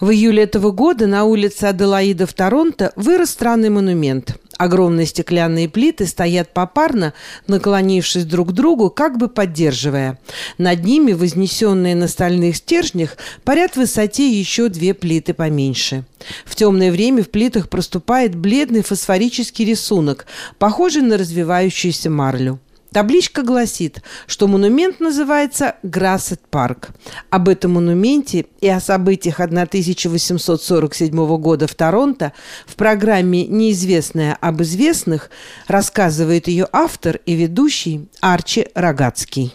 В июле этого года на улице Аделаида в Торонто вырос странный монумент. Огромные стеклянные плиты стоят попарно, наклонившись друг к другу, как бы поддерживая. Над ними, вознесенные на стальных стержнях, парят в высоте еще две плиты поменьше. В темное время в плитах проступает бледный фосфорический рисунок, похожий на развивающуюся марлю. Табличка гласит, что монумент называется Грассет Парк. Об этом монументе и о событиях 1847 года в Торонто в программе «Неизвестное об известных» рассказывает ее автор и ведущий Арчи Рогацкий.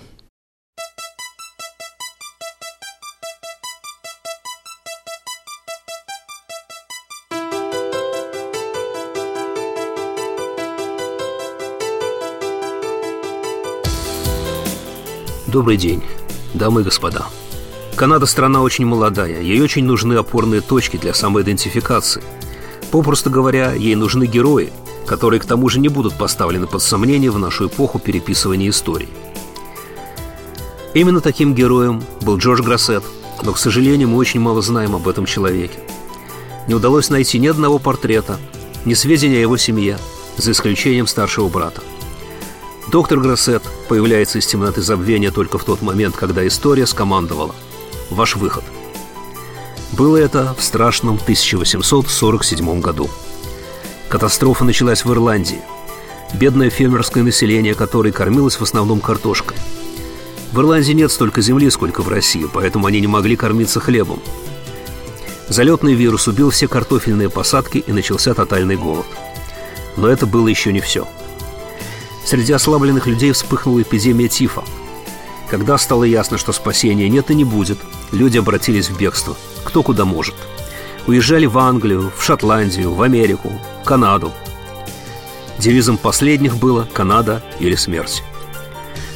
Добрый день, дамы и господа. Канада страна очень молодая, ей очень нужны опорные точки для самоидентификации. Попросту говоря, ей нужны герои, которые к тому же не будут поставлены под сомнение в нашу эпоху переписывания истории. Именно таким героем был Джордж Грассет, но, к сожалению, мы очень мало знаем об этом человеке. Не удалось найти ни одного портрета, ни сведений о его семье, за исключением старшего брата – Доктор Гроссет появляется из темноты забвения только в тот момент, когда история скомандовала «Ваш выход». Было это в страшном 1847 году. Катастрофа началась в Ирландии. Бедное фермерское население, которое кормилось в основном картошкой. В Ирландии нет столько земли, сколько в России, поэтому они не могли кормиться хлебом. Залетный вирус убил все картофельные посадки и начался тотальный голод. Но это было еще не все – Среди ослабленных людей вспыхнула эпидемия тифа. Когда стало ясно, что спасения нет и не будет, люди обратились в бегство. Кто куда может. Уезжали в Англию, в Шотландию, в Америку, Канаду. Девизом последних было «Канада или смерть».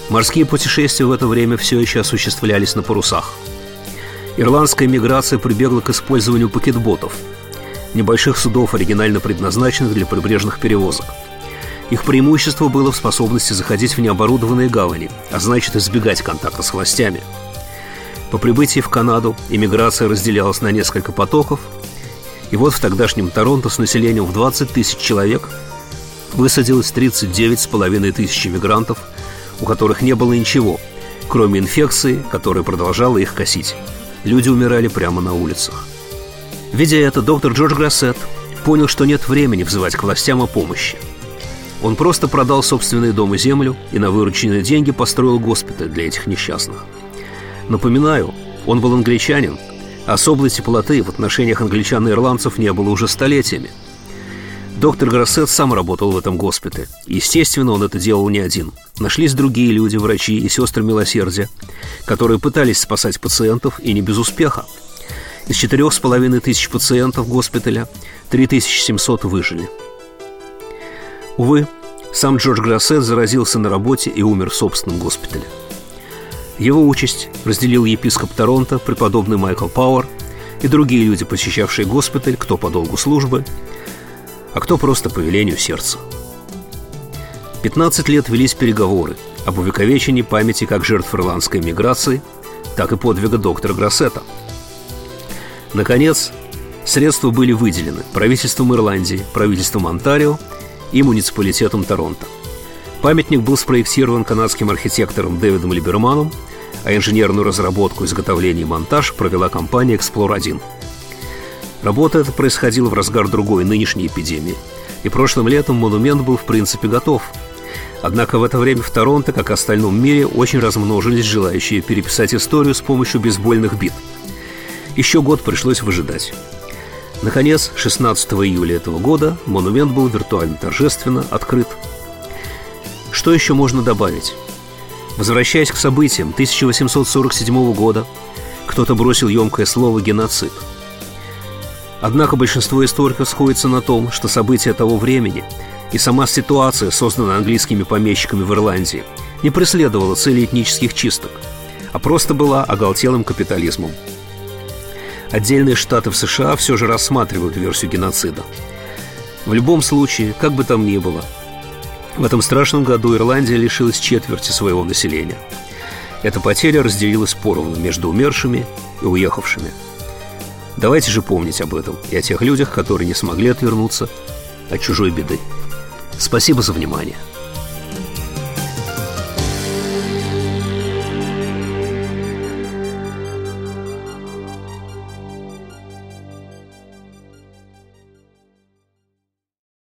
Морские путешествия в это время все еще осуществлялись на парусах. Ирландская миграция прибегла к использованию пакетботов – небольших судов, оригинально предназначенных для прибрежных перевозок – их преимущество было в способности заходить в необорудованные гавани, а значит избегать контакта с властями. По прибытии в Канаду иммиграция разделялась на несколько потоков, и вот в тогдашнем Торонто с населением в 20 тысяч человек высадилось 39,5 тысяч иммигрантов, у которых не было ничего, кроме инфекции, которая продолжала их косить. Люди умирали прямо на улицах. Видя это, доктор Джордж Грассет понял, что нет времени взывать к властям о помощи – он просто продал собственный дом и землю и на вырученные деньги построил госпиталь для этих несчастных. Напоминаю, он был англичанин, а особой теплоты в отношениях англичан и ирландцев не было уже столетиями. Доктор Гроссет сам работал в этом госпитале. Естественно, он это делал не один. Нашлись другие люди, врачи и сестры милосердия, которые пытались спасать пациентов и не без успеха. Из четырех с половиной тысяч пациентов госпиталя 3700 выжили – Увы, сам Джордж Грассет заразился на работе и умер в собственном госпитале. Его участь разделил епископ Торонто, преподобный Майкл Пауэр и другие люди, посещавшие госпиталь, кто по долгу службы, а кто просто по велению сердца. 15 лет велись переговоры об увековечении памяти как жертв ирландской миграции, так и подвига доктора Грассета. Наконец, средства были выделены правительством Ирландии, правительством Онтарио и муниципалитетом Торонто. Памятник был спроектирован канадским архитектором Дэвидом Либерманом, а инженерную разработку, изготовление и монтаж провела компания «Эксплор-1». Работа эта происходила в разгар другой нынешней эпидемии, и прошлым летом монумент был в принципе готов. Однако в это время в Торонто, как и в остальном мире, очень размножились желающие переписать историю с помощью бейсбольных бит. Еще год пришлось выжидать. Наконец, 16 июля этого года монумент был виртуально торжественно открыт. Что еще можно добавить? Возвращаясь к событиям 1847 года, кто-то бросил емкое слово «геноцид». Однако большинство историков сходится на том, что события того времени и сама ситуация, созданная английскими помещиками в Ирландии, не преследовала цели этнических чисток, а просто была оголтелым капитализмом – отдельные штаты в США все же рассматривают версию геноцида. В любом случае, как бы там ни было, в этом страшном году Ирландия лишилась четверти своего населения. Эта потеря разделилась поровну между умершими и уехавшими. Давайте же помнить об этом и о тех людях, которые не смогли отвернуться от чужой беды. Спасибо за внимание.